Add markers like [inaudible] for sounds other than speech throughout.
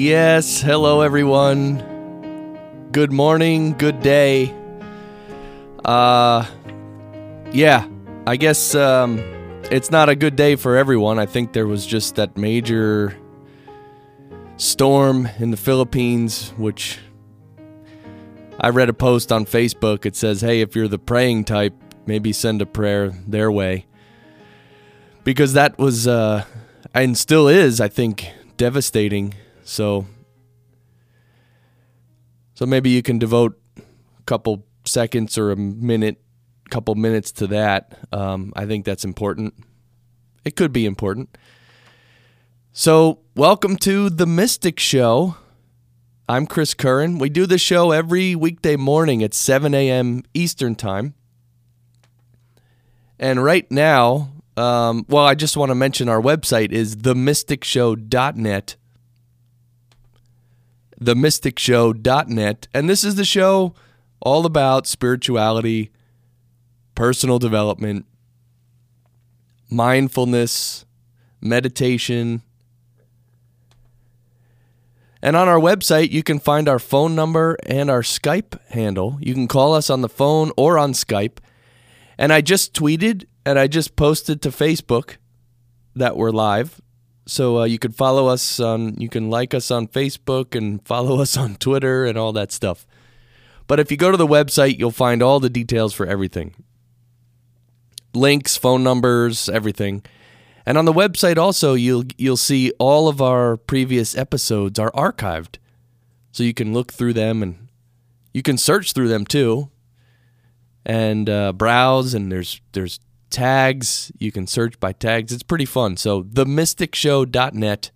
Yes, hello everyone. Good morning, good day. Uh yeah, I guess um it's not a good day for everyone. I think there was just that major storm in the Philippines which I read a post on Facebook. It says, "Hey, if you're the praying type, maybe send a prayer their way." Because that was uh and still is, I think, devastating. So so maybe you can devote a couple seconds or a minute, couple minutes to that. Um, I think that's important. It could be important. So, welcome to the Mystic Show. I'm Chris Curran. We do the show every weekday morning at 7 a.m. Eastern Time. And right now, um, well, I just want to mention our website is themysticshow.net. Themysticshow.net. And this is the show all about spirituality, personal development, mindfulness, meditation. And on our website, you can find our phone number and our Skype handle. You can call us on the phone or on Skype. And I just tweeted and I just posted to Facebook that we're live. So uh, you can follow us on, you can like us on Facebook and follow us on Twitter and all that stuff. But if you go to the website, you'll find all the details for everything links, phone numbers, everything. And on the website also you'll you'll see all of our previous episodes are archived. So you can look through them and you can search through them too and uh, browse and there's there's tags. You can search by tags. It's pretty fun. So themysticshow.net.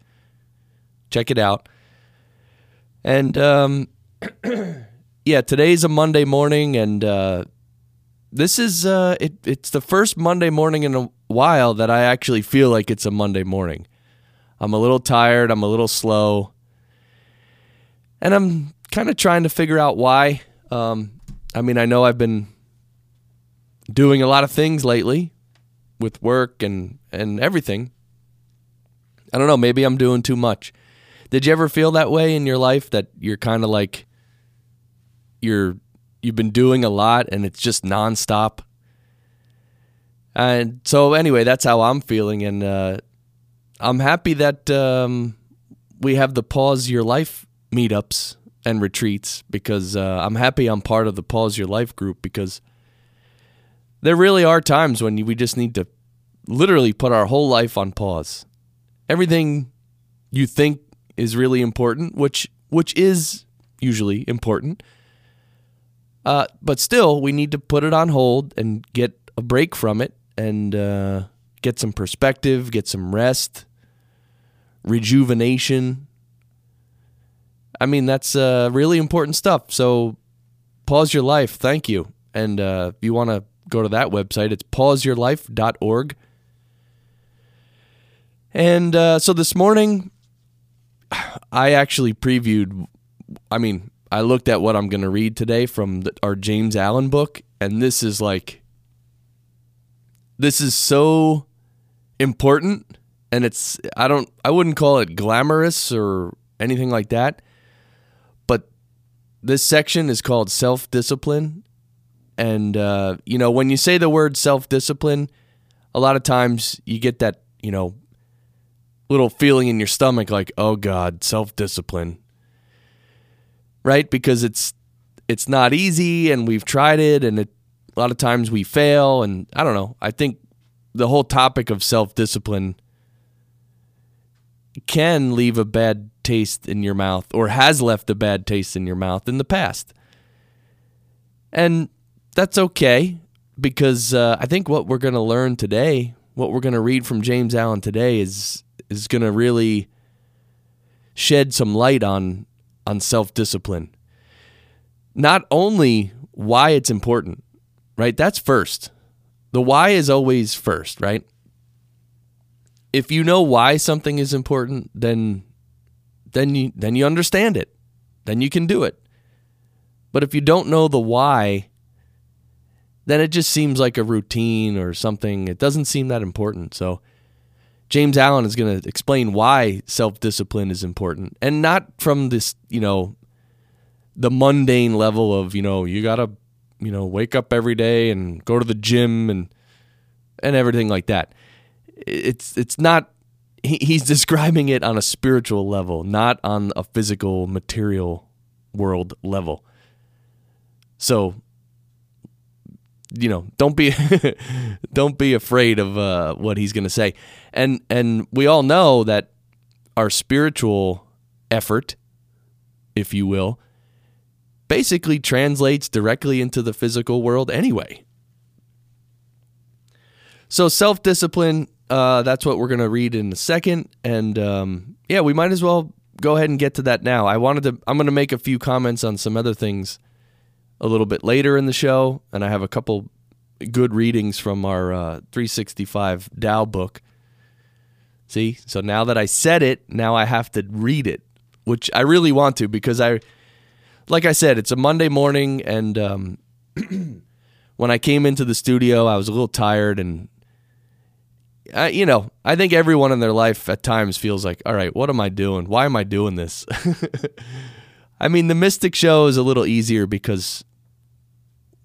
Check it out. And um, [clears throat] yeah, today's a Monday morning, and uh, this is uh, it. It's the first Monday morning in a while that I actually feel like it's a Monday morning. I'm a little tired. I'm a little slow, and I'm kind of trying to figure out why. Um, I mean, I know I've been doing a lot of things lately with work and and everything. I don't know, maybe I'm doing too much. Did you ever feel that way in your life that you're kind of like you're you've been doing a lot and it's just nonstop? And so anyway, that's how I'm feeling and uh, I'm happy that um, we have the pause your life meetups and retreats because uh, I'm happy I'm part of the pause your life group because there really are times when we just need to literally put our whole life on pause. Everything you think is really important, which which is usually important, uh, but still we need to put it on hold and get a break from it and uh, get some perspective, get some rest, rejuvenation. I mean that's uh, really important stuff. So pause your life. Thank you. And uh, if you want to go to that website. It's pauseyourlife.org. And uh, so this morning, I actually previewed, I mean, I looked at what I'm going to read today from the, our James Allen book, and this is like, this is so important. And it's, I don't, I wouldn't call it glamorous or anything like that. But this section is called self discipline and, uh, you know, when you say the word self discipline, a lot of times you get that, you know, little feeling in your stomach like, oh God, self discipline. Right? Because it's it's not easy and we've tried it and it, a lot of times we fail and I don't know. I think the whole topic of self discipline can leave a bad taste in your mouth or has left a bad taste in your mouth in the past. And that's okay because uh, I think what we're going to learn today, what we're going to read from James Allen today, is is going to really shed some light on on self discipline. Not only why it's important, right? That's first. The why is always first, right? If you know why something is important, then then you then you understand it. Then you can do it. But if you don't know the why, then it just seems like a routine or something. It doesn't seem that important. So James Allen is going to explain why self discipline is important and not from this, you know, the mundane level of, you know, you got to, you know, wake up every day and go to the gym and and everything like that. It's it's not he, he's [laughs] describing it on a spiritual level, not on a physical material world level. So you know, don't be [laughs] don't be afraid of uh, what he's going to say. And and we all know that our spiritual effort, if you will, basically translates directly into the physical world anyway. So self discipline, uh, that's what we're going to read in a second, and um, yeah, we might as well go ahead and get to that now. I wanted to. I'm going to make a few comments on some other things a little bit later in the show, and I have a couple good readings from our uh, 365 Tao book. See, so now that I said it, now I have to read it, which I really want to because I, like I said, it's a Monday morning, and um, [clears throat] when I came into the studio, I was a little tired, and uh, you know, I think everyone in their life at times feels like, all right, what am I doing? Why am I doing this? [laughs] I mean, the Mystic Show is a little easier because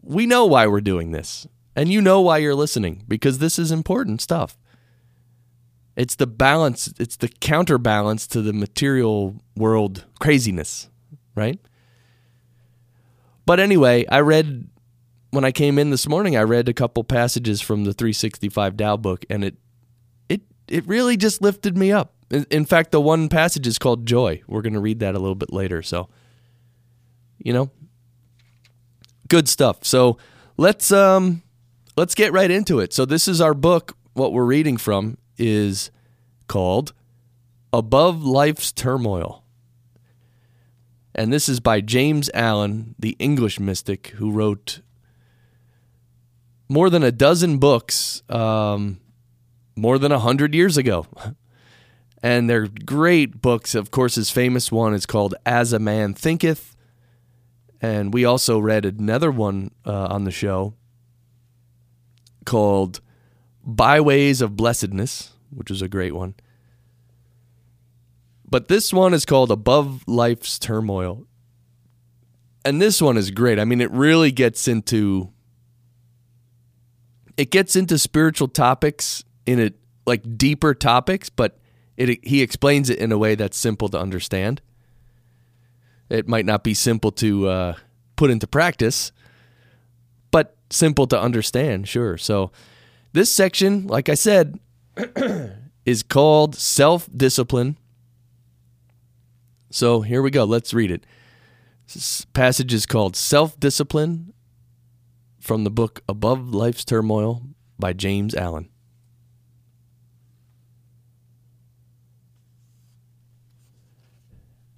we know why we're doing this. And you know why you're listening because this is important stuff. It's the balance, it's the counterbalance to the material world craziness, right? But anyway, I read when I came in this morning, I read a couple passages from the 365 Tao book and it it it really just lifted me up. In, fact, the one passage is called Joy. We're going to read that a little bit later, so you know, good stuff. So let's um let's get right into it. So this is our book. What we're reading from is called Above Life's Turmoil. And this is by James Allen, the English mystic who wrote more than a dozen books um, more than a hundred years ago. [laughs] And they're great books. Of course, his famous one is called As a Man Thinketh. And we also read another one uh, on the show called Byways of Blessedness, which is a great one. But this one is called Above Life's Turmoil. And this one is great. I mean, it really gets into it gets into spiritual topics in it like deeper topics, but it he explains it in a way that's simple to understand. It might not be simple to uh, put into practice, but simple to understand, sure. So, this section, like I said, [clears throat] is called self discipline. So, here we go. Let's read it. This passage is called Self Discipline from the book Above Life's Turmoil by James Allen.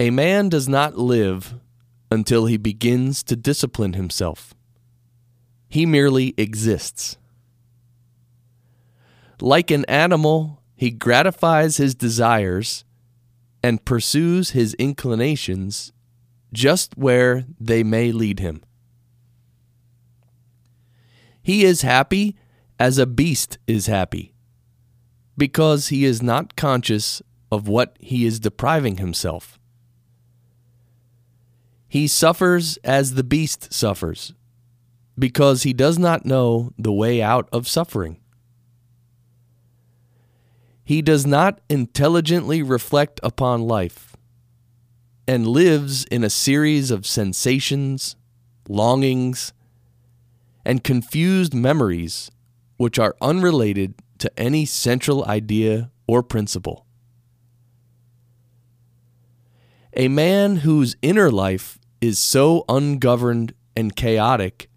A man does not live until he begins to discipline himself. He merely exists. Like an animal, he gratifies his desires and pursues his inclinations just where they may lead him. He is happy as a beast is happy, because he is not conscious of what he is depriving himself. He suffers as the beast suffers, because he does not know the way out of suffering. He does not intelligently reflect upon life and lives in a series of sensations, longings, and confused memories which are unrelated to any central idea or principle. A man whose inner life is so ungoverned and chaotic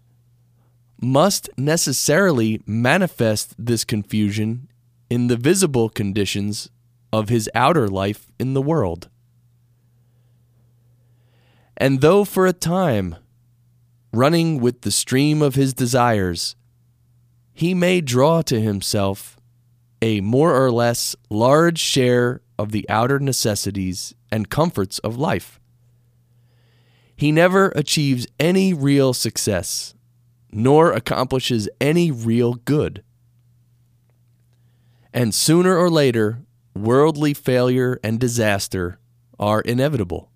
must necessarily manifest this confusion in the visible conditions of his outer life in the world. And though for a time, running with the stream of his desires, he may draw to himself a more or less large share of the outer necessities and comforts of life he never achieves any real success, nor accomplishes any real good. And sooner or later, worldly failure and disaster are inevitable.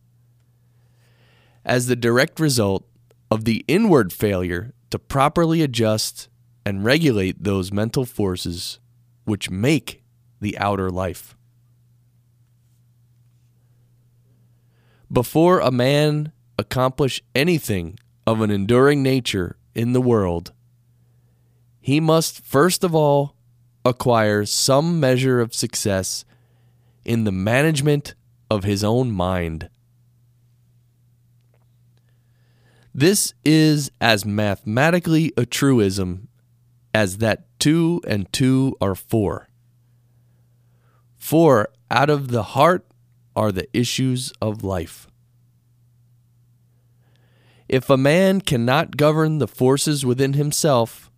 As the direct result of the inward failure to properly adjust and regulate those mental forces which make the outer life. Before a man accomplish anything of an enduring nature in the world, he must first of all acquire some measure of success in the management of his own mind. This is as mathematically a truism as that two and two are four. For out of the heart are the issues of life. If a man cannot govern the forces within himself,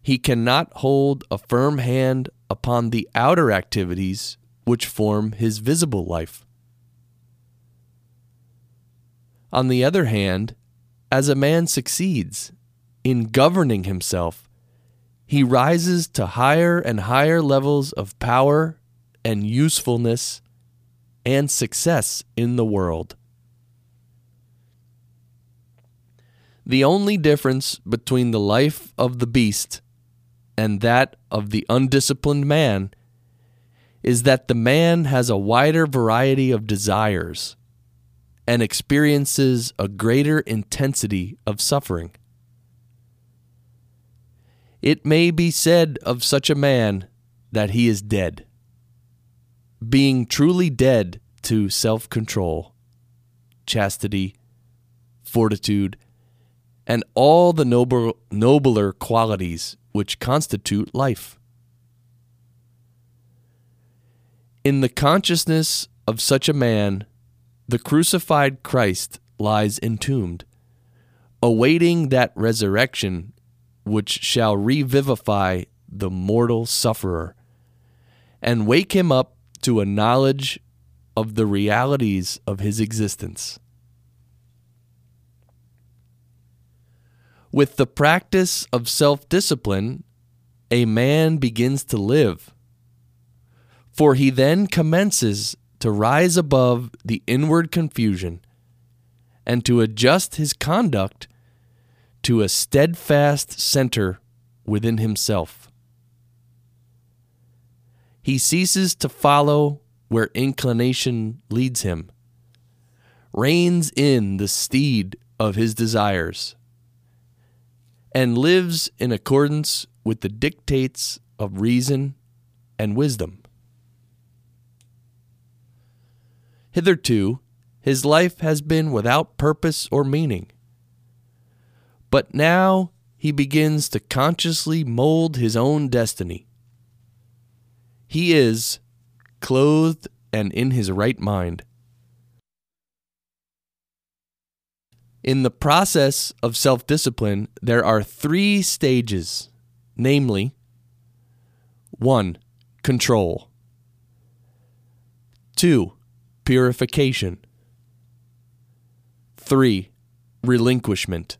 he cannot hold a firm hand upon the outer activities which form his visible life. On the other hand, as a man succeeds in governing himself, he rises to higher and higher levels of power and usefulness and success in the world. The only difference between the life of the beast and that of the undisciplined man is that the man has a wider variety of desires and experiences a greater intensity of suffering. It may be said of such a man that he is dead, being truly dead to self control, chastity, fortitude, and all the noble, nobler qualities which constitute life. In the consciousness of such a man, the crucified Christ lies entombed, awaiting that resurrection which shall revivify the mortal sufferer and wake him up to a knowledge of the realities of his existence. With the practice of self discipline, a man begins to live, for he then commences to rise above the inward confusion and to adjust his conduct to a steadfast center within himself. He ceases to follow where inclination leads him, reins in the steed of his desires, and lives in accordance with the dictates of reason and wisdom. Hitherto, his life has been without purpose or meaning. But now he begins to consciously mold his own destiny. He is clothed and in his right mind. In the process of self discipline, there are three stages namely, 1. Control, 2 purification. 3. Relinquishment.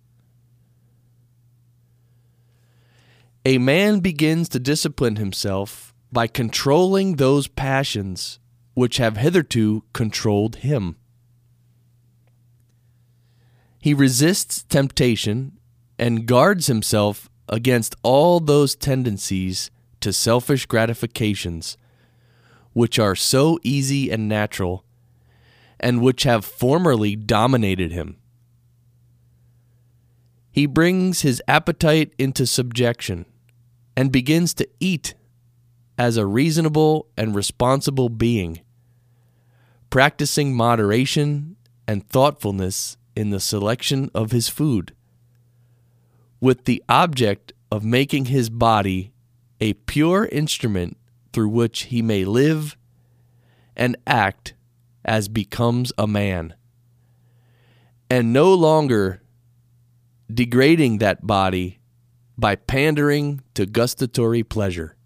A man begins to discipline himself by controlling those passions which have hitherto controlled him. He resists temptation and guards himself against all those tendencies to selfish gratifications, which are so easy and natural and which have formerly dominated him. He brings his appetite into subjection and begins to eat as a reasonable and responsible being, practicing moderation and thoughtfulness in the selection of his food, with the object of making his body a pure instrument through which he may live and act as becomes a man, and no longer degrading that body by pandering to gustatory pleasure.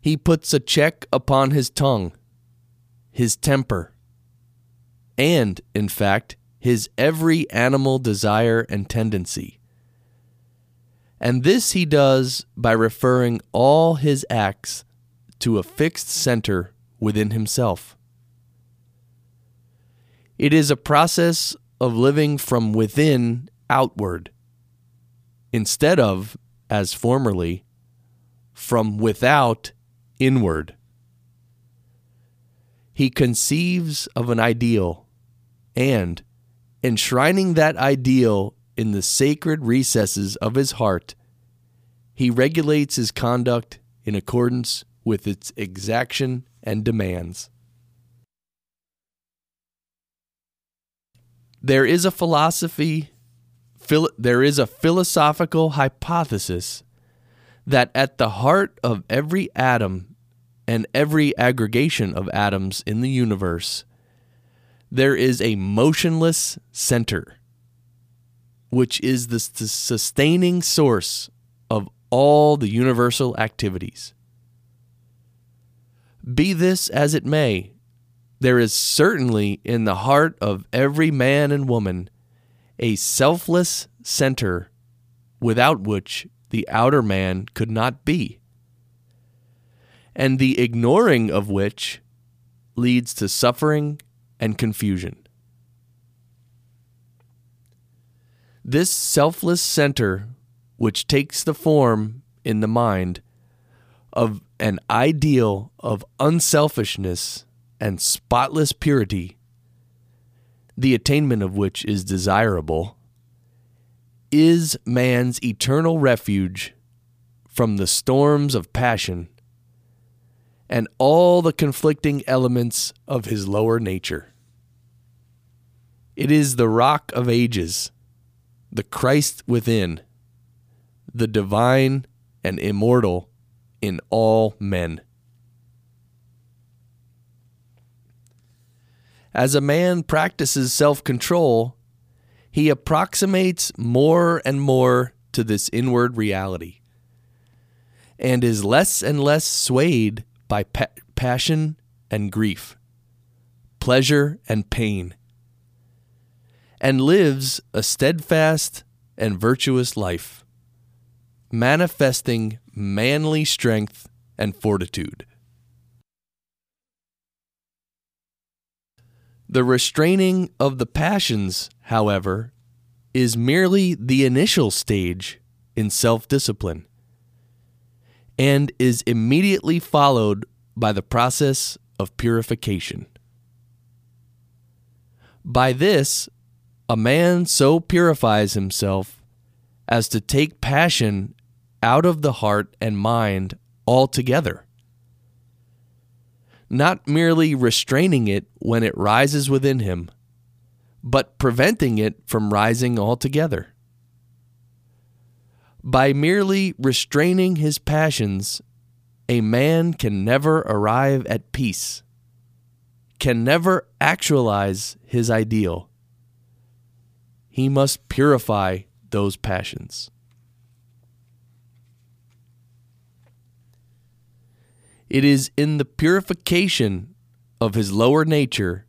He puts a check upon his tongue, his temper, and, in fact, his every animal desire and tendency, And this he does by referring all his acts to a fixed center within himself. It is a process of living from within outward, instead of, as formerly, from without inward. He conceives of an ideal and, enshrining that ideal in the sacred recesses of his heart, he regulates his conduct in accordance with its exaction and demands. There is a philosophy, phil- there is a philosophical hypothesis that at the heart of every atom and every aggregation of atoms in the universe, there is a motionless center, which is the sustaining source of all the universal activities. Be this as it may, there is certainly in the heart of every man and woman a selfless center without which the outer man could not be, and the ignoring of which leads to suffering and confusion. This selfless center, which takes the form in the mind of an ideal of unselfishness and spotless purity, the attainment of which is desirable, is man's eternal refuge from the storms of passion and all the conflicting elements of his lower nature. It is the rock of ages, the Christ within, the divine and immortal in all men. As a man practices self control, he approximates more and more to this inward reality and is less and less swayed by pa- passion and grief, pleasure and pain, and lives a steadfast and virtuous life, manifesting manly strength and fortitude. The restraining of the passions, however, is merely the initial stage in self discipline and is immediately followed by the process of purification. By this, a man so purifies himself as to take passion out of the heart and mind altogether not merely restraining it when it rises within him, but preventing it from rising altogether. By merely restraining his passions, a man can never arrive at peace, can never actualize his ideal. He must purify those passions. It is in the purification of his lower nature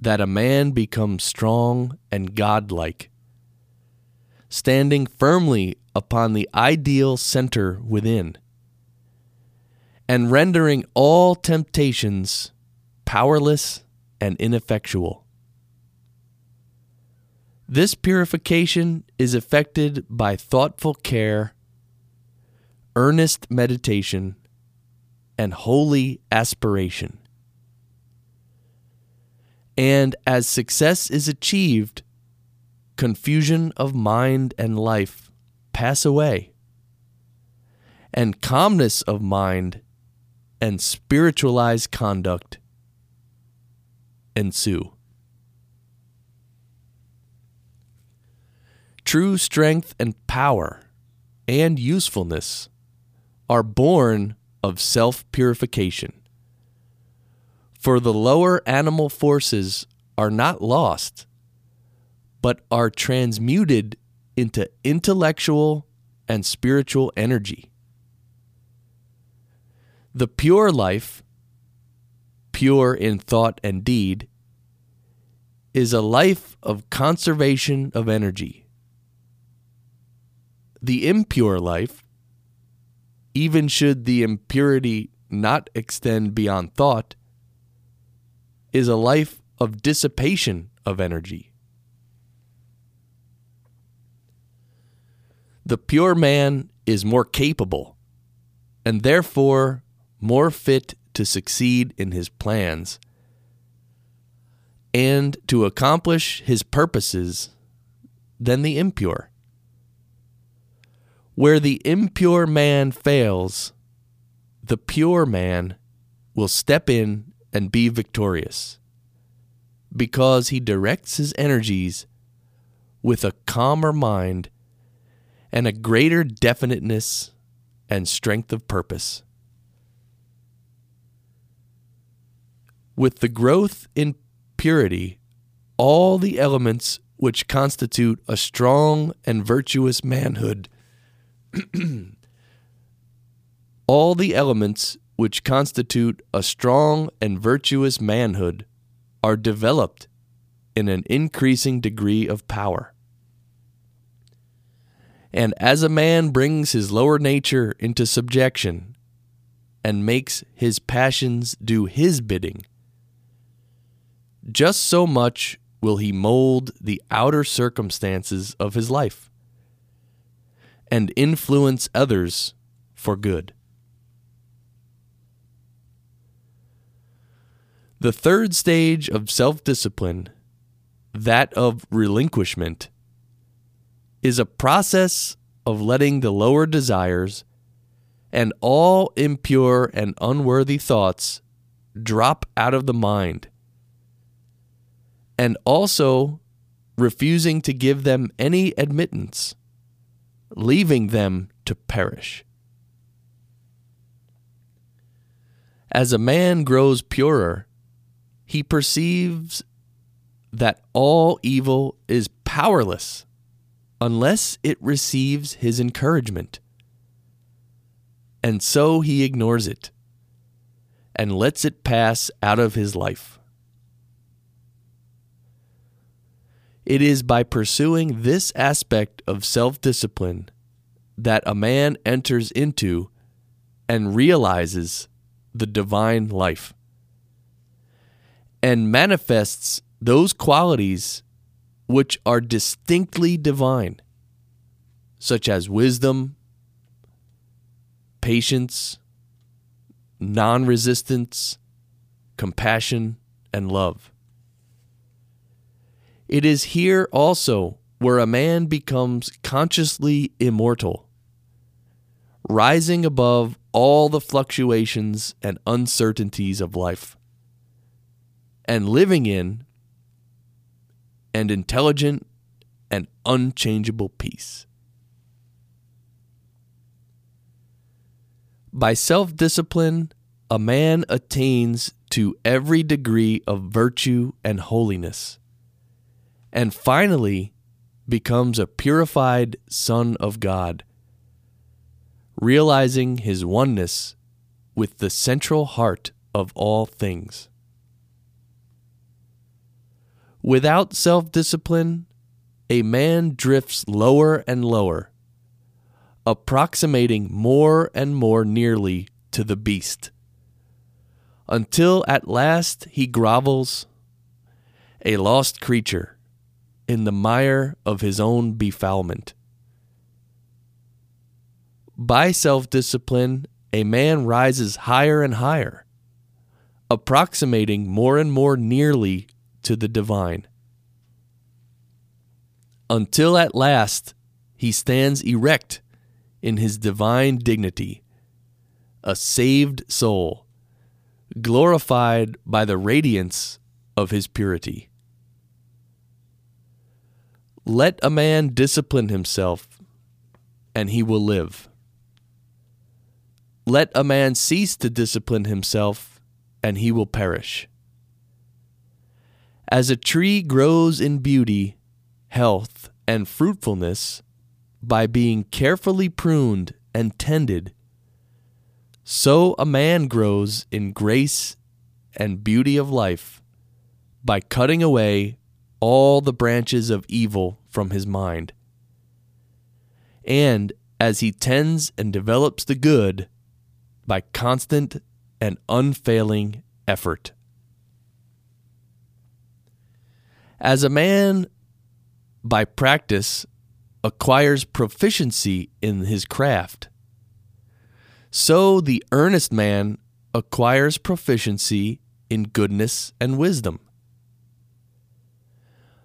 that a man becomes strong and godlike, standing firmly upon the ideal center within, and rendering all temptations powerless and ineffectual. This purification is effected by thoughtful care, earnest meditation, and holy aspiration. And as success is achieved, confusion of mind and life pass away, and calmness of mind and spiritualized conduct ensue. True strength and power and usefulness are born of self purification. For the lower animal forces are not lost, but are transmuted into intellectual and spiritual energy. The pure life, pure in thought and deed, is a life of conservation of energy. the impure life, even should the impurity not extend beyond thought, is a life of dissipation of energy. The pure man is more capable and therefore more fit to succeed in his plans and to accomplish his purposes than the impure. Where the impure man fails, the pure man will step in and be victorious because he directs his energies with a calmer mind and a greater definiteness and strength of purpose. With the growth in purity, all the elements which constitute a strong and virtuous manhood, [clears throat] all the elements which constitute a strong and virtuous manhood are developed in an increasing degree of power. And as a man brings his lower nature into subjection and makes his passions do his bidding, just so much will he mold the outer circumstances of his life and influence others for good. The third stage of self discipline, that of relinquishment, is a process of letting the lower desires and all impure and unworthy thoughts drop out of the mind, and also refusing to give them any admittance, leaving them to perish. As a man grows purer, he perceives that all evil is powerless unless it receives his encouragement. And so he ignores it and lets it pass out of his life. It is by pursuing this aspect of self discipline that a man enters into and realizes the divine life and manifests those qualities which are distinctly divine, such as wisdom, patience, non resistance, compassion, and love. It is here also where a man becomes consciously immortal, rising above all the fluctuations and uncertainties of life, and living in and intelligent and unchangeable peace. By self discipline, a man attains to every degree of virtue and holiness, and finally becomes a purified Son of God, realizing his oneness with the central heart of all things. Without self discipline, a man drifts lower and lower, approximating more and more nearly to the beast, until at last he grovels, a lost creature, in the mire of his own befoulment. By self discipline, a man rises higher and higher, approximating more and more nearly to the divine. Until at last he stands erect in his divine dignity, a saved soul, glorified by the radiance of his purity. Let a man discipline himself, and he will live. Let a man cease to discipline himself, and he will perish. As a tree grows in beauty, health, and fruitfulness by being carefully pruned and tended, so a man grows in grace and beauty of life by cutting away all the branches of evil from his mind and as he tends and develops the good by constant and unfailing effort. As a man, by practice, acquires proficiency in his craft, so the earnest man acquires proficiency in goodness and wisdom.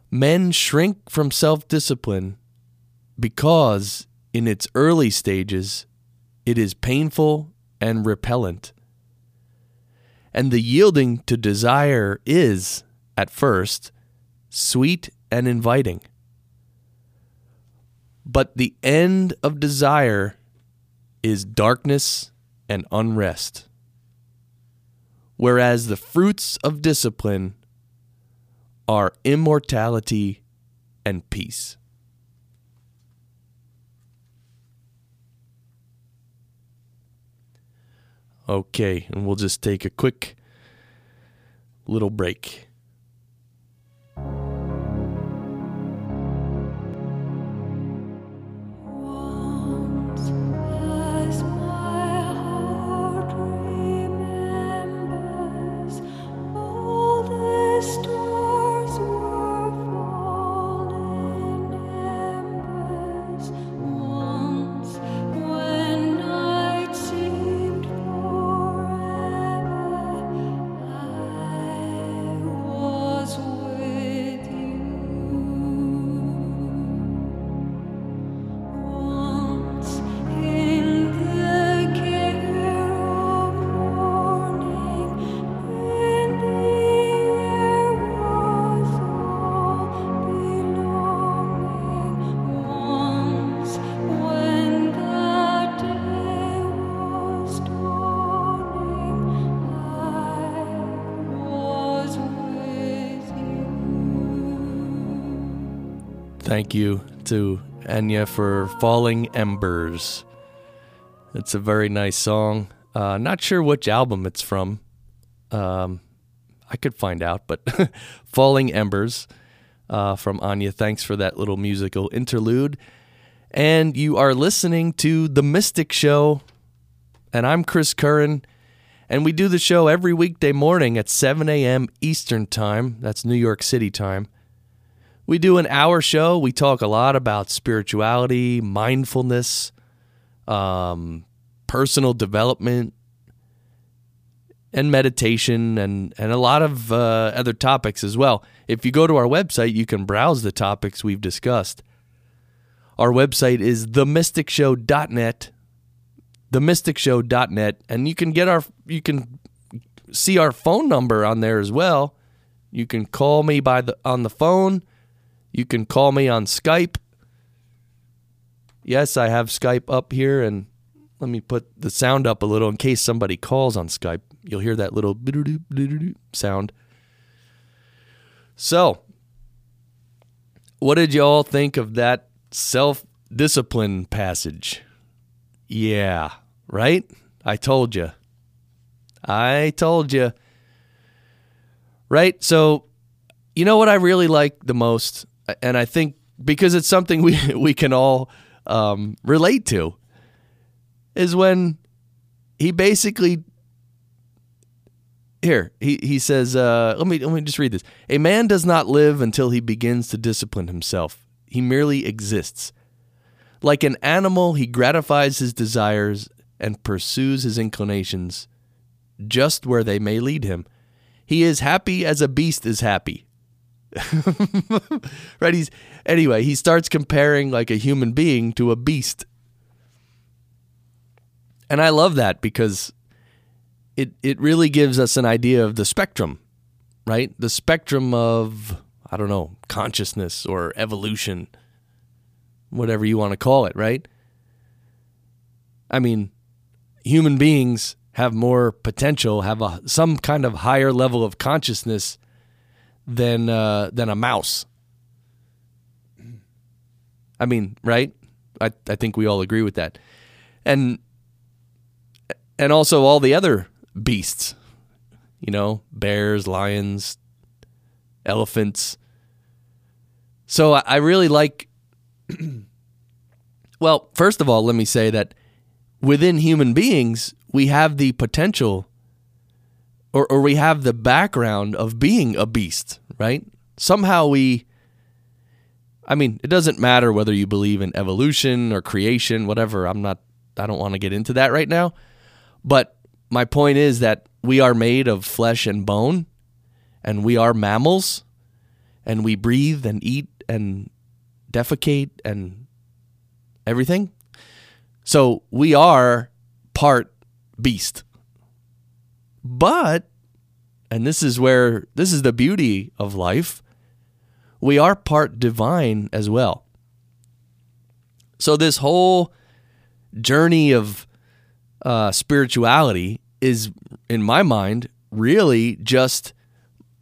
Men shrink from self discipline because, in its early stages, it is painful and repellent. And the yielding to desire is, at first, sweet and inviting. But the end of desire is darkness and unrest. Whereas the fruits of discipline are immortality and peace. Okay, and we'll just take a quick little break. To Enya for Falling Embers. It's a very nice song. Uh, not sure which album it's from. Um, I could find out, but [laughs] Falling Embers uh, from Enya. Thanks for that little musical interlude. And you are listening to The Mystic Show, and I'm Chris Curran. And we do the show every weekday morning at 7 a.m. Eastern Time. That's New York City time. We do an hour show. We talk a lot about spirituality, mindfulness, um, personal development, and meditation, and, and a lot of uh, other topics as well. If you go to our website, you can browse the topics we've discussed. Our website is themysticshow.net, themysticshow.net, and you can get our you can see our phone number on there as well. You can call me by the on the phone. You can call me on Skype. Yes, I have Skype up here and let me put the sound up a little in case somebody calls on Skype. You'll hear that little [laughs] sound. So, what did y'all think of that self discipline passage? Yeah, right? I told you. I told you. Right? So, you know what I really like the most? And I think because it's something we, [laughs] we can all um, relate to, is when he basically here he, he says uh, let me let me just read this. A man does not live until he begins to discipline himself. He merely exists. Like an animal he gratifies his desires and pursues his inclinations just where they may lead him. He is happy as a beast is happy [laughs] right he's anyway he starts comparing like a human being to a beast and I love that because it it really gives us an idea of the spectrum, right? The spectrum of I don't know, consciousness or evolution, whatever you want to call it, right? I mean, human beings have more potential, have a some kind of higher level of consciousness than uh, than a mouse. I mean, right? I I think we all agree with that. And and also all the other beasts, you know, bears, lions, elephants. So I, I really like. well, [clears throat] Well, first of all, let me say that within human beings, we have the potential or, or we have the background of being a beast, right? Somehow we, I mean, it doesn't matter whether you believe in evolution or creation, whatever. I'm not, I don't want to get into that right now. But my point is that we are made of flesh and bone, and we are mammals, and we breathe and eat and defecate and everything. So we are part beast. But, and this is where, this is the beauty of life, we are part divine as well. So this whole journey of uh, spirituality is, in my mind, really just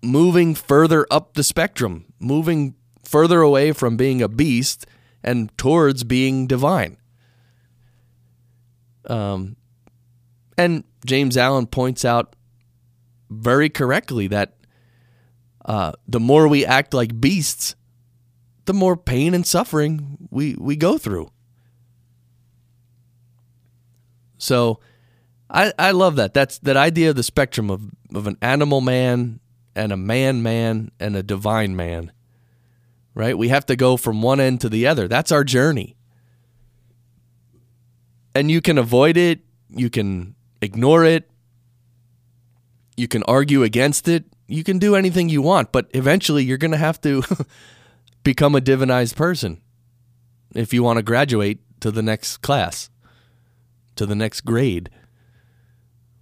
moving further up the spectrum, moving further away from being a beast and towards being divine. Um, and James Allen points out very correctly that uh, the more we act like beasts, the more pain and suffering we, we go through. So I, I love that. That's that idea of the spectrum of, of an animal man and a man man and a divine man. Right? We have to go from one end to the other. That's our journey. And you can avoid it, you can ignore it, you can argue against it, you can do anything you want, but eventually you're going to have to [laughs] become a divinized person if you want to graduate to the next class, to the next grade.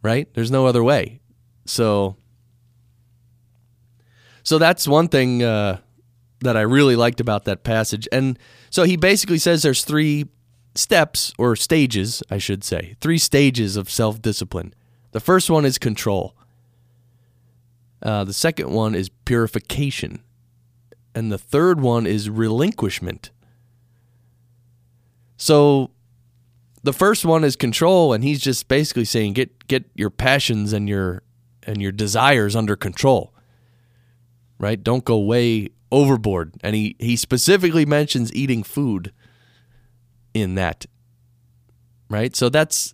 Right? There's no other way. So so that's one thing uh, that I really liked about that passage. And so he basically says there's three steps or stages, I should say, three stages of self discipline. The first one is control. Uh, the second one is purification. And the third one is relinquishment. So the first one is control, and he's just basically saying get get your passions and your and your desires under control. Right? Don't go way overboard. And he, he specifically mentions eating food in that. Right? So that's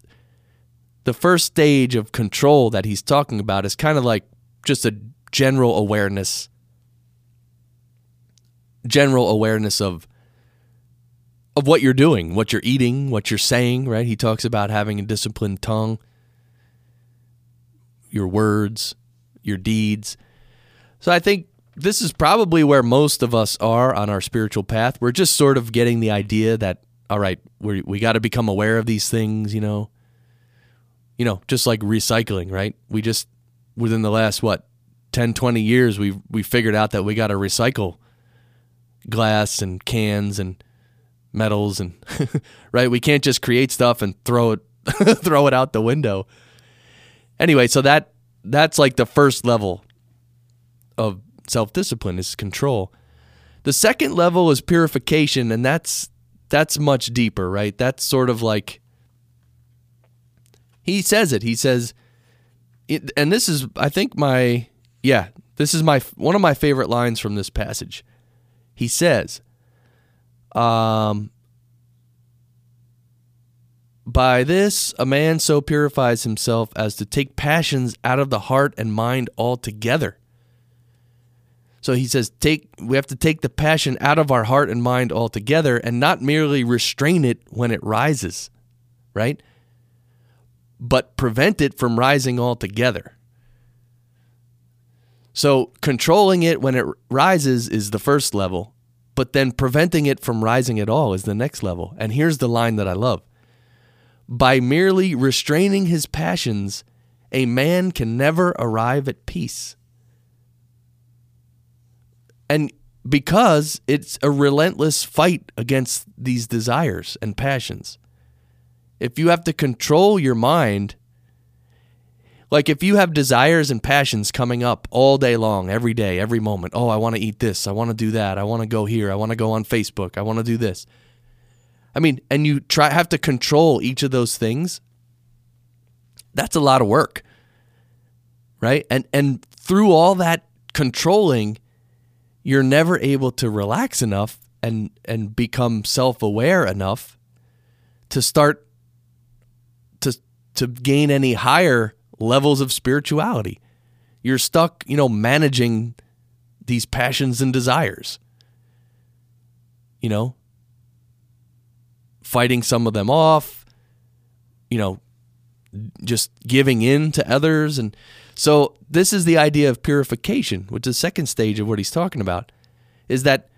the first stage of control that he's talking about is kind of like just a general awareness general awareness of of what you're doing, what you're eating, what you're saying, right? He talks about having a disciplined tongue, your words, your deeds. So I think this is probably where most of us are on our spiritual path. We're just sort of getting the idea that all right, we we got to become aware of these things, you know. You know, just like recycling, right? We just within the last what 10 20 years we we figured out that we got to recycle glass and cans and metals and [laughs] right we can't just create stuff and throw it [laughs] throw it out the window anyway so that that's like the first level of self-discipline is control the second level is purification and that's that's much deeper right? That's sort of like he says it. He says it, and this is i think my yeah this is my one of my favorite lines from this passage. He says um by this a man so purifies himself as to take passions out of the heart and mind altogether so he says take we have to take the passion out of our heart and mind altogether and not merely restrain it when it rises right but prevent it from rising altogether so controlling it when it rises is the first level, but then preventing it from rising at all is the next level. And here's the line that I love. By merely restraining his passions, a man can never arrive at peace. And because it's a relentless fight against these desires and passions. If you have to control your mind like if you have desires and passions coming up all day long, every day, every moment. Oh, I want to eat this. I want to do that. I want to go here. I want to go on Facebook. I want to do this. I mean, and you try have to control each of those things. That's a lot of work. Right? And and through all that controlling, you're never able to relax enough and and become self-aware enough to start to to gain any higher levels of spirituality. You're stuck, you know, managing these passions and desires. You know, fighting some of them off, you know, just giving in to others and so this is the idea of purification, which is the second stage of what he's talking about, is that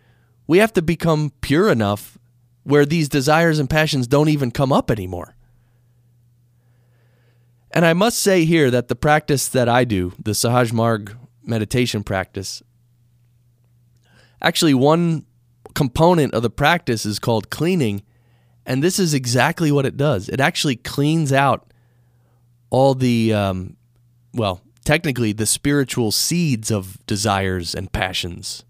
we have to become pure enough where these desires and passions don't even come up anymore. And I must say here that the practice that I do, the Sahaj Marg meditation practice, actually one component of the practice is called cleaning, and this is exactly what it does. It actually cleans out all the, um, well, technically the spiritual seeds of desires and passions.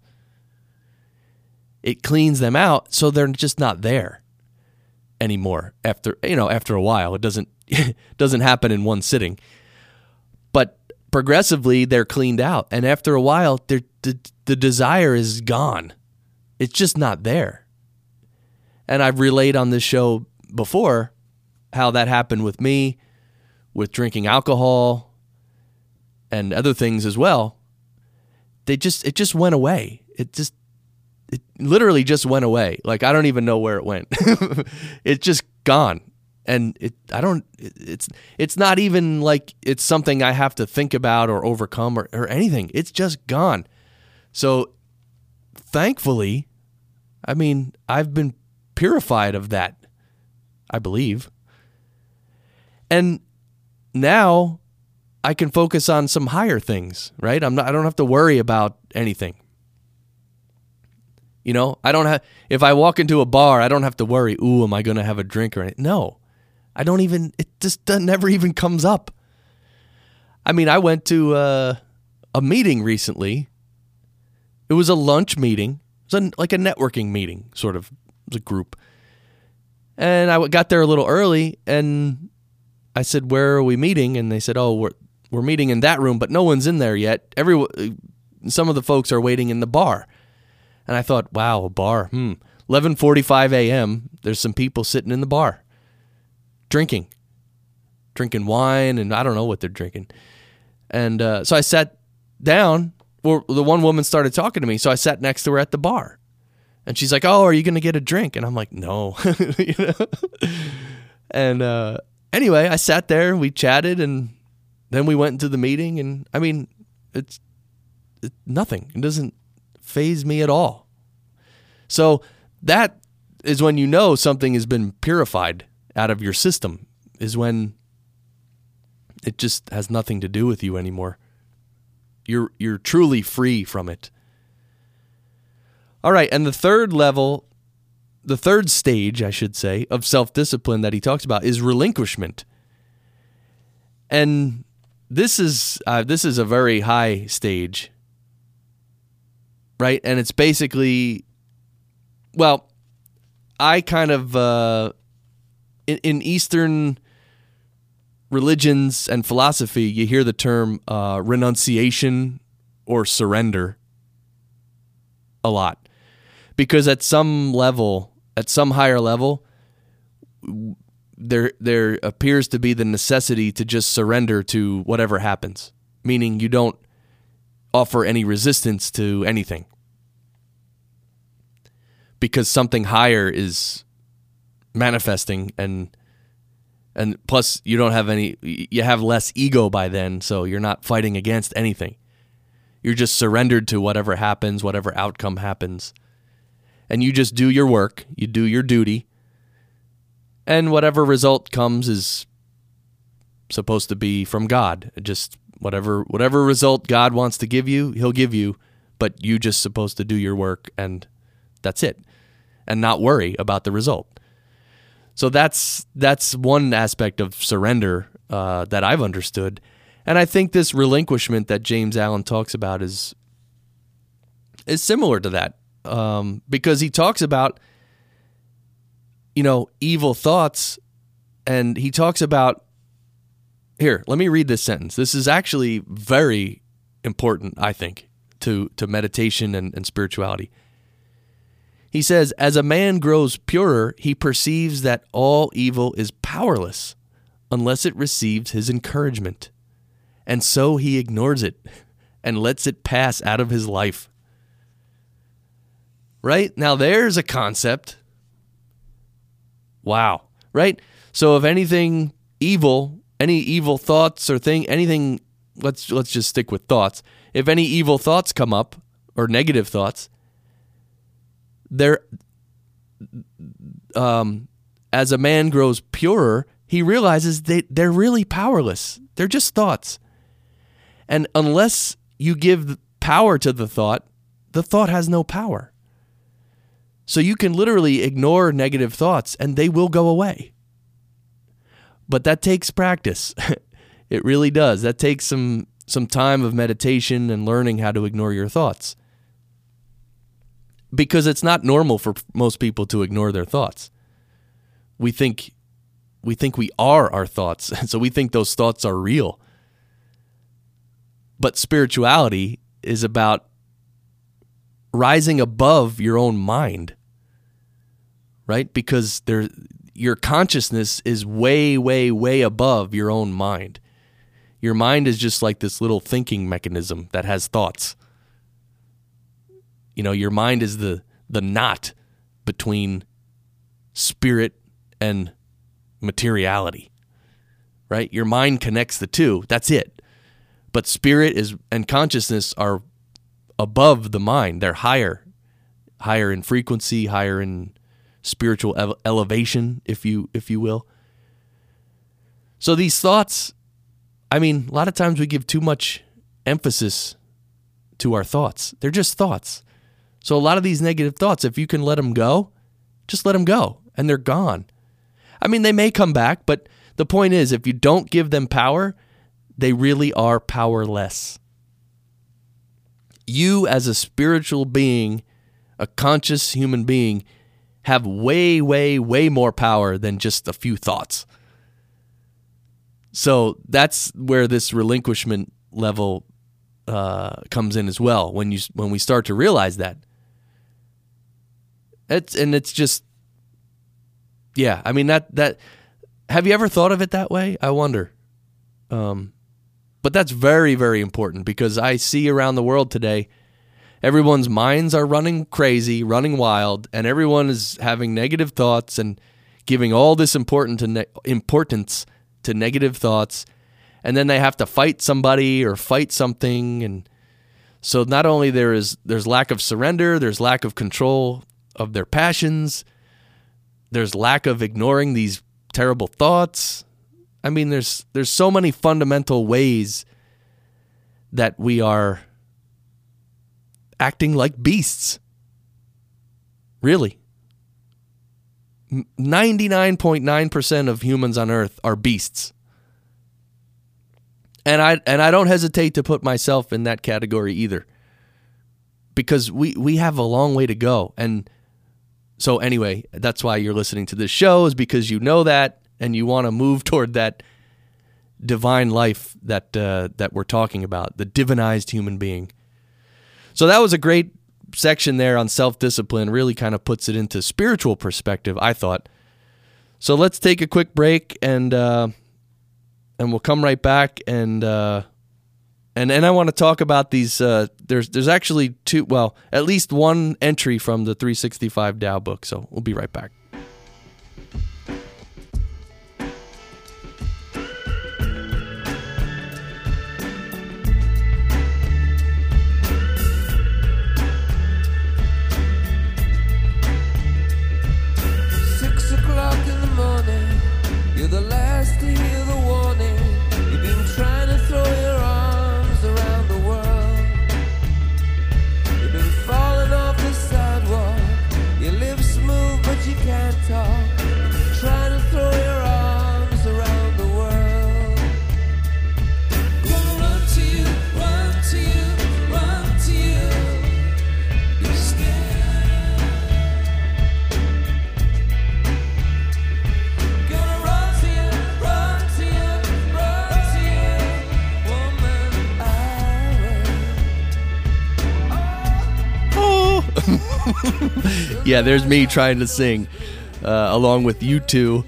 It cleans them out so they're just not there anymore after you know after a while. It doesn't [laughs] doesn't happen in one sitting. But progressively they're cleaned out and after a while the, the desire is gone. It's just not there. And i've relayed on this show before how that happened with me with drinking alcohol and other things as well they just it just went away. It just it literally just went away. Like i don't even know where it went. [laughs] It's just gone. And it i don't it's it's not even like it's something i have to think about or overcome or, or anything. It's just gone. So thankfully i mean i've been purified of that i believe. And now I can focus on some higher things, right? I'm not I don't have to worry about anything. You know, I don't have if I walk into a bar, I don't have to worry, ooh, am I going to have a drink or anything? No. I don't even it just never even comes up. I mean, I went to uh, a meeting recently. It was a lunch meeting. It was a, like a networking meeting, sort of. It was a group. And I got there a little early and I said, "Where are we meeting?" And they said, "Oh, we're we're meeting in that room, but no one's in there yet. Every some of the folks are waiting in the bar." And I thought, "Wow, a bar. Hmm. 11:45 a.m. There's some people sitting in the bar, drinking, drinking wine, and I don't know what they're drinking." And uh, so I sat down. Well, the one woman started talking to me, so I sat next to her at the bar, and she's like, "Oh, are you going to get a drink?" And I'm like, "No," [laughs] you know. And uh, anyway, I sat there, we chatted, and then we went into the meeting. And I mean, it's it, nothing. It doesn't phase me at all. So that is when you know something has been purified out of your system. Is when it just has nothing to do with you anymore. You're you're truly free from it. All right, and the third level the third stage, I should say, of self discipline that he talks about is relinquishment. And this is uh, this is a very high stage, right? And it's basically, well, I kind of uh, in, in Eastern religions and philosophy, you hear the term uh, renunciation or surrender a lot because at some level, at some higher level, there there appears to be the necessity to just surrender to whatever happens, meaning you don't offer any resistance to anything. Because something higher is manifesting and and plus you don't have any you have less ego by then so you're not fighting against anything. You're just surrendered to whatever happens whatever outcome happens. And you just do your work, you do your duty, and whatever result comes is supposed to be from God. Just whatever whatever result God wants to give you, he'll give you, but you just supposed to do your work and that's it. And not worry about the result. So that's that's one aspect of surrender uh, that I've understood, and I think this relinquishment that James Allen talks about is is similar to that um, because he talks about you know evil thoughts and he talks about here let me read this sentence this is actually very important i think to to meditation and, and spirituality He says, As a man grows purer, he perceives that all evil is powerless unless it receives his encouragement. And so he ignores it and lets it pass out of his life. Right? Now, there's a concept. Wow. Right? So, if anything evil, any evil thoughts or thing, anything, let's let's just stick with thoughts. If any evil thoughts come up or negative thoughts, they're um, as a man grows purer, he realizes they they're really powerless. They're just thoughts, and unless you give power to the thought, the thought has no power. So you can literally ignore negative thoughts, and they will go away. But that takes practice. [laughs] it really does. That takes some some time of meditation and learning how to ignore your thoughts because it's not normal for most people to ignore their thoughts. We think we think we are our thoughts, [laughs] so we think those thoughts are real. But spirituality is about rising above your own mind. Right? Because there your consciousness is way way way above your own mind. Your mind is just like this little thinking mechanism that has thoughts. You know, your mind is the the knot between spirit and materiality. Right? Your mind connects the two. That's it. But spirit is and consciousness are above the mind. They're higher. Higher in frequency, higher in spiritual ele- elevation, if you if you will. So these thoughts, I mean, a lot of times we give too much emphasis to our thoughts. They're just thoughts. So a lot of these negative thoughts, if you can let them go, just let them go and they're gone. I mean, they may come back, but the point is if you don't give them power, they really are powerless. You as a spiritual being, a conscious human being, have way, way, way more power than just a few thoughts. So that's where this relinquishment level uh, comes in as well. When you when we start to realize that, it's and it's just, yeah. I mean that that. Have you ever thought of it that way? I wonder. Um, but that's very very important because I see around the world today everyone's minds are running crazy, running wild, and everyone is having negative thoughts and giving all this important to ne- importance to negative thoughts, and then they have to fight somebody or fight something, and so not only there is there's lack of surrender, there's lack of control of their passions, there's lack of ignoring these terrible thoughts. I mean, there's there's so many fundamental ways that we are acting like beasts. Really. 99.9% of humans on earth are beasts. And I and I don't hesitate to put myself in that category either. Because we we have a long way to go and so anyway, that's why you're listening to this show is because you know that and you want to move [laughs] toward that divine life that uh, that we're talking about, the divinized human being. So that was a great section there on self discipline, really kind of puts it into spiritual perspective, I thought. So let's take a quick break and uh, and we'll come right back and uh, and and I want to talk about these. Uh, there's there's actually two, well, at least one entry from the 365 Tao book. So we'll be right back. [laughs] yeah, there's me trying to sing uh, along with U2.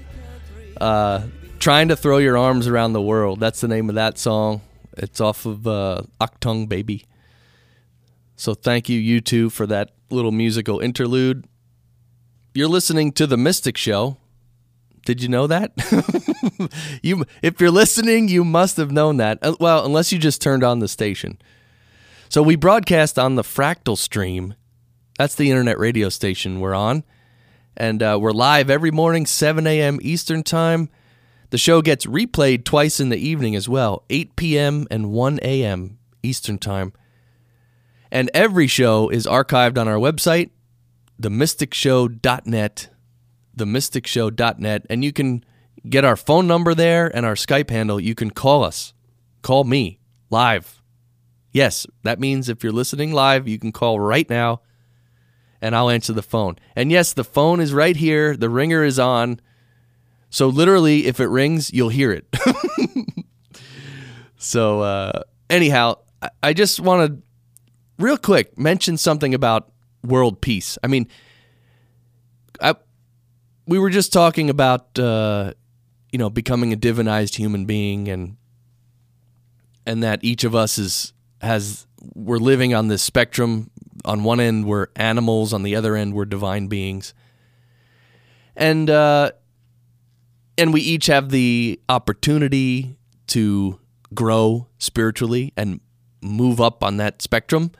Uh, trying to throw your arms around the world. That's the name of that song. It's off of uh, Achtung Baby. So thank you, U2, for that little musical interlude. You're listening to the Mystic Show. Did you know that? [laughs] you, if you're listening, you must have known that. Uh, Well, unless you just turned on the station. So we broadcast on the Fractal Stream. That's the internet radio station we're on. And uh, we're live every morning, 7 a.m. Eastern Time. The show gets replayed twice in the evening as well, 8 p.m. and 1 a.m. Eastern Time. And every show is archived on our website, themysticshow.net, themysticshow.net. And you can get our phone number there and our Skype handle. You can call us. Call me live. Yes, that means if you're listening live, you can call right now and I'll answer the phone. And yes, the phone is right here. The ringer is on. So literally, if it rings, you'll hear it. [laughs] so uh, anyhow, I- I just want to real quick mention something about world peace. I mean, I, we were just talking about uh, you know becoming a divinized human being and and that each of us is has we're living on this spectrum on one end we're animals on the other end we're divine beings. And uh and we each have the opportunity to grow spiritually and move up on that spectrum.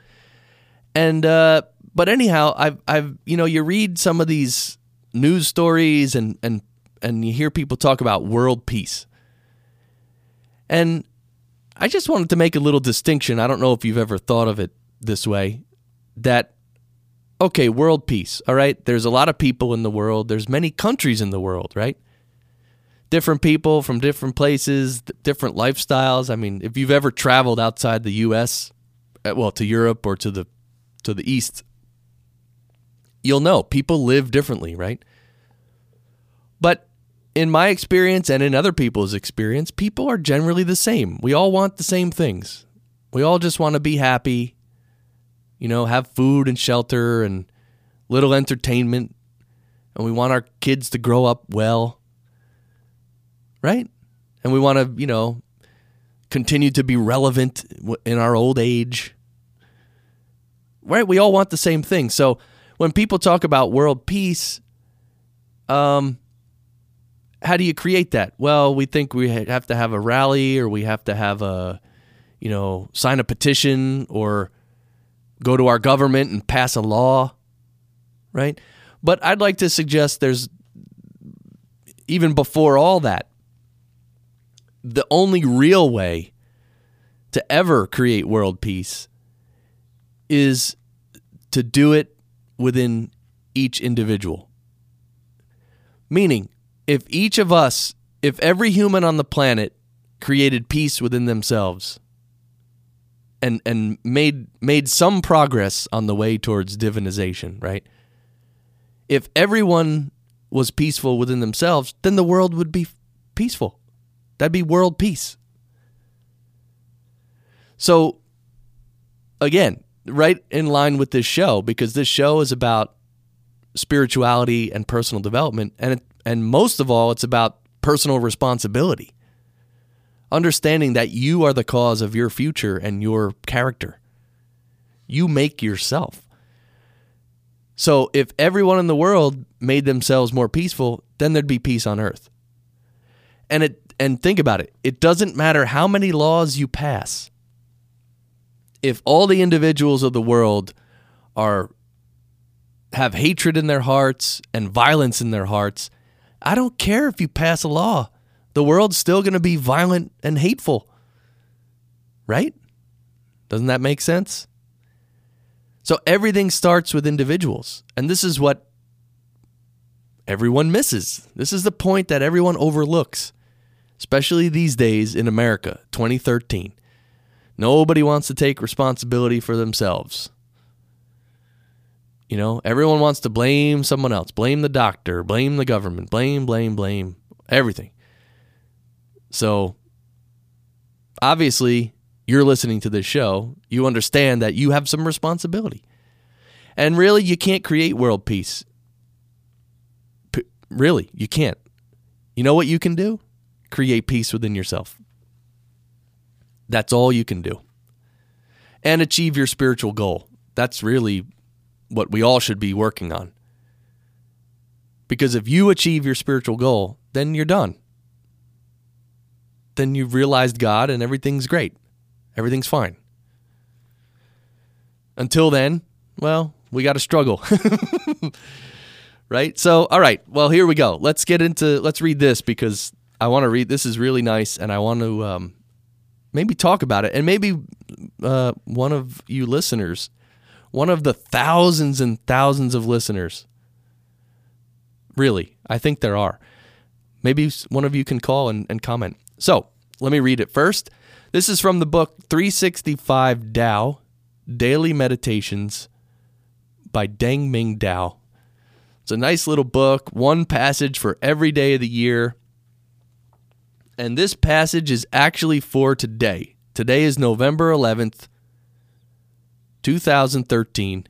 And uh but anyhow i've i've you know you read some of these news stories and and and you hear people talk about world peace. And I just wanted to make a little distinction. I don't know if you've ever thought of it this way that, okay, world peace, all right? There's a lot of people in the world, there's many countries in the world, right? Different people from different places, different lifestyles. I mean, if you've ever traveled outside the US, uh, well, to Europe or to the to the east, you'll know people live differently, right? But in my experience and in other people's experience, people are generally the same. We all want the same things. We all just want to be happy, you know, have food and shelter and little entertainment. And we want our kids to grow up well, right? And we want to, you know, continue to be relevant in our old age, right? We all want the same thing. So when people talk about world peace, um, how do you create that? Well, we think we have to have a rally or we have to have a, you know, sign a petition or go to our government and pass a law, right? But I'd like to suggest there's even before all that, the only real way to ever create world peace is to do it within each individual. Meaning, if each of us, if every human on the planet created peace within themselves and and made made some progress on the way towards divinization, right? If everyone was peaceful within themselves, then the world would be peaceful. That'd be world peace. So again, right in line with this show because this show is about spirituality and personal development and it, and most of all it's about personal responsibility understanding that you are the cause of your future and your character. You make yourself. So if everyone in the world made themselves more peaceful then there'd be peace on earth. And it and think about it. It doesn't matter how many laws you pass. If all the individuals of the world are have hatred in their hearts and violence in their hearts, I don't care if you pass a law. The world's still going to be violent and hateful. Right? Doesn't that make sense? So everything starts with individuals. And this is what everyone misses. This is the point that everyone overlooks, especially these days in America, 2013. Nobody wants to take responsibility for themselves. You know, everyone wants to blame someone else, blame the doctor, blame the government, blame, blame, blame, everything. So, obviously, you're listening to this show, you understand that you have some responsibility. And really, you can't create world peace. P- really, you can't. You know what you can do? Create peace within yourself. That's all you can do. And achieve your spiritual goal. That's really what we all should be working on. Because if you achieve your spiritual goal, then you're done. Then you've realized God and everything's great. Everything's fine. Until then, well, we got to struggle. [laughs] right? So, all right. Well, here we go. Let's get into let's read this because I want to read this is really nice and I want to um maybe talk about it and maybe uh one of you listeners, one of the thousands and thousands of listeners. Really, I think there are. Maybe one of you can call and, and comment. So, let me read it first. This is from the book 365 Tao Daily Meditations by Deng Ming Dao. It's a nice little book, one passage for every day of the year. And this passage is actually for today. Today is November 11th, 2013.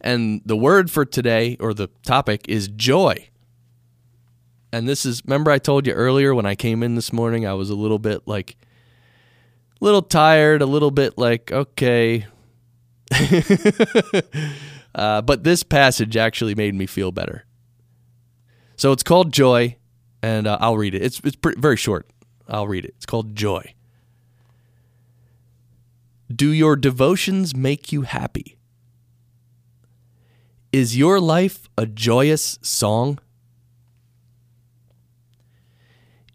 And the word for today, or the topic, is joy. And this is, remember, I told you earlier when I came in this morning, I was a little bit like, a little tired, a little bit like, okay. [laughs] uh, but this passage actually made me feel better. So it's called Joy, and uh, I'll read it. It's, it's pretty, very short. I'll read it. It's called Joy. Do your devotions make you happy? Is your life a joyous song?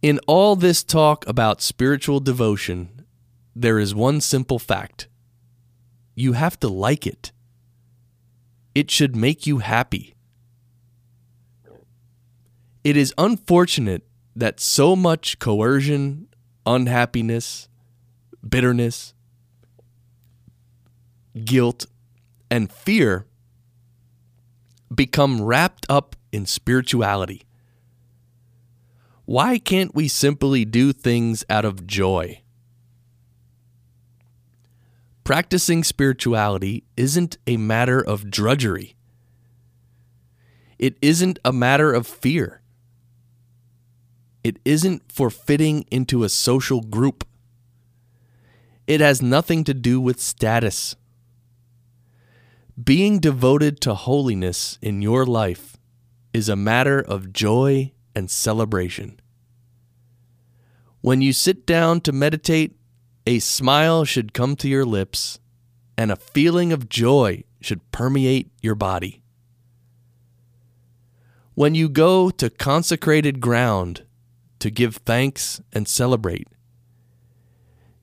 In all this talk about spiritual devotion, there is one simple fact you have to like it. It should make you happy. It is unfortunate that so much coercion, unhappiness, bitterness, guilt, and fear become wrapped up in spirituality. Why can't we simply do things out of joy? Practicing spirituality isn't a matter of drudgery. It isn't a matter of fear. It isn't for fitting into a social group. It has nothing to do with status. Being devoted to holiness in your life is a matter of joy and celebration. When you sit down to meditate, a smile should come to your lips and a feeling of joy should permeate your body. When you go to consecrated ground to give thanks and celebrate,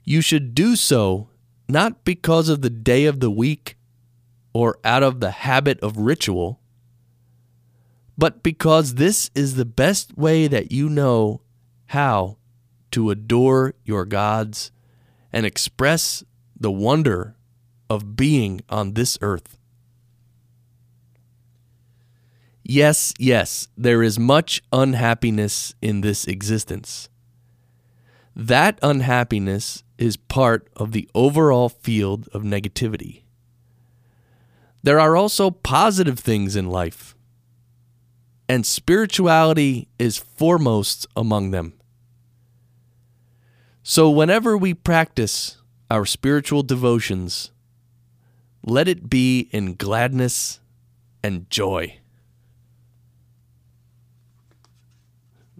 you should do so not because of the day of the week or out of the habit of ritual, but because this is the best way that you know how to adore your gods and express the wonder of being on this earth. Yes, yes, there is much unhappiness in this existence. That unhappiness is part of the overall field of negativity. There are also positive things in life, and spirituality is foremost among them. So, whenever we practice our spiritual devotions, let it be in gladness and joy.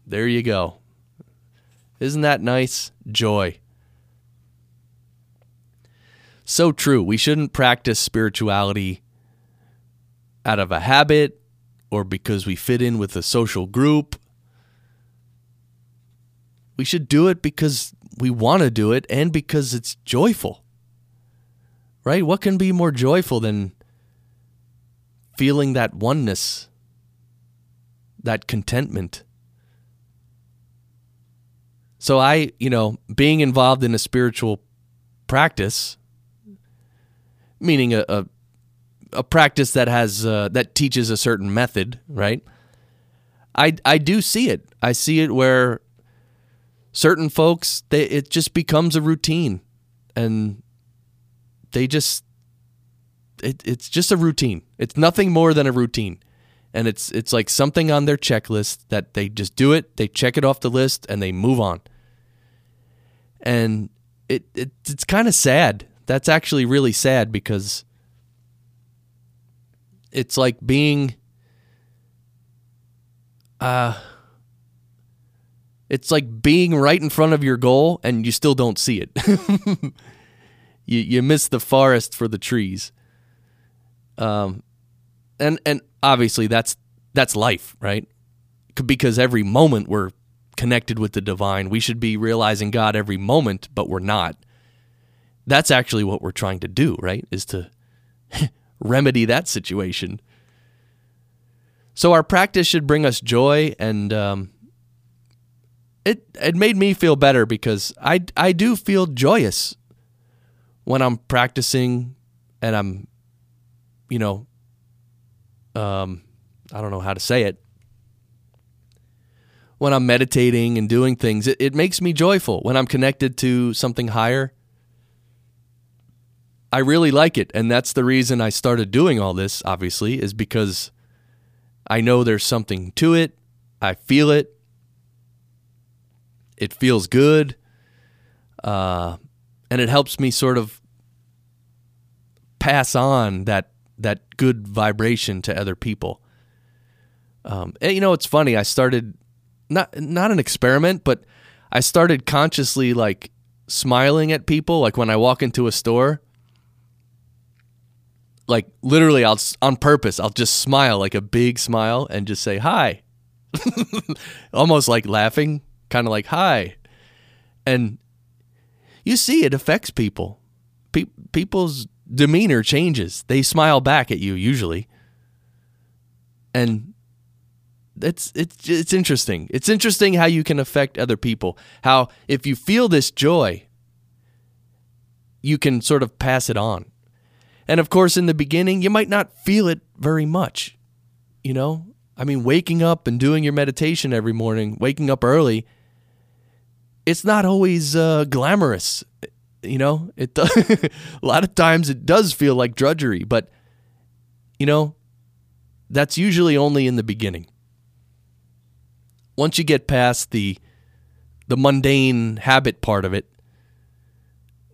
There you go. Isn't that nice? Joy. So true. We shouldn't practice spirituality out of a habit or because we fit in with a social group. We should do it because we want to do it and because it's joyful. Right? What can be more joyful than feeling that oneness, that contentment? So I, you know, being involved in a spiritual practice, meaning a a, a practice that has uh, that teaches a certain method, right? I I do see it. I see it where certain folks they it just becomes a routine and they just it, it's just a routine. It's nothing more than a routine. And it's it's like something on their checklist that they just do it, they check it off the list and they move on. And it, it it's kind of sad. That's actually really sad because it's like being uh it's like being right in front of your goal and you still don't see it. [laughs] you you miss the forest for the trees. Um and and obviously that's that's life, right? Because every moment we're connected with the divine. We should be realizing God every moment, but we're not. That's actually what we're trying to do, right? Is to [laughs] remedy that situation. So our practice should bring us joy, and um, it it made me feel better because I I do feel joyous when I'm practicing and I'm, you know, um, I don't know how to say it. When I'm meditating and doing things, it, it makes me joyful. When I'm connected to something higher, I really like it. And that's the reason I started doing all this, obviously, is because I know there's something to it. I feel it. It feels good. Uh, and it helps me sort of pass on that that good vibration to other people. Um, and you know, it's funny. I started not not an experiment, but I started consciously like smiling at people. Like when I walk into a store, like literally, I'll on purpose, I'll just smile like a big smile and just say hi, [laughs] almost like laughing, kind of like hi, and you see it affects people. Pe- people's demeanor changes. They smile back at you usually, and it's it's it's interesting. It's interesting how you can affect other people. How if you feel this joy, you can sort of pass it on. And of course, in the beginning, you might not feel it very much. You know, I mean, waking up and doing your meditation every morning, waking up early, it's not always uh, glamorous. You know, it [laughs] a lot of times it does feel like drudgery, but you know, that's usually only in the beginning. Once you get past the the mundane habit part of it,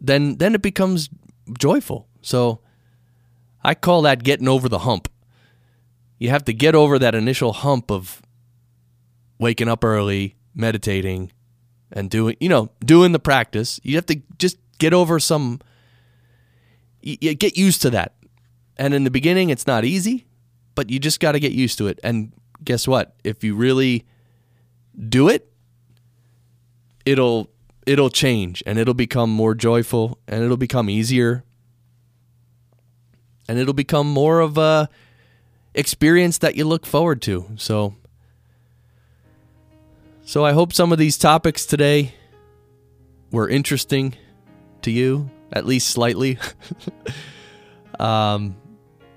then then it becomes joyful. So I call that getting over the hump. You have to get over that initial hump of waking up early, meditating, and doing, you know, doing the practice. You have to just get over some you, get used to that. And in the beginning it's not easy, but you just got to get used to it. And guess what? If you really do it, it'll it'll change and it'll become more joyful and it'll become easier and it'll become more of a experience that you look forward to. So so I hope some of these topics today were interesting to you, at least slightly. [laughs] um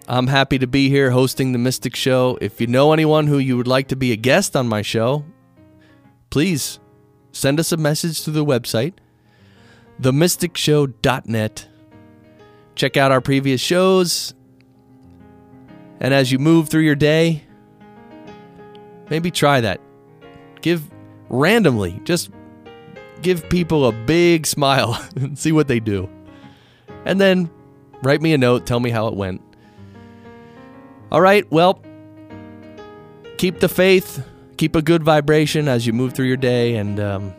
I'm happy to be here hosting the Mystic Show. If you know anyone who you would like to be a guest on my show, please send us a message through the website, themysticshow.net. Check out our previous shows. And as you move through your day, maybe try that. Give randomly, just give people a big [laughs] smile and see what they do. And then write me a note, tell me how it went. All right, well, keep the faith, keep a good vibration as you move through your day, and um,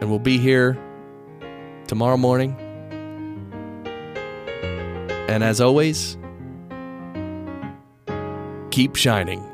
and we'll be here tomorrow morning. And as always, keep shining.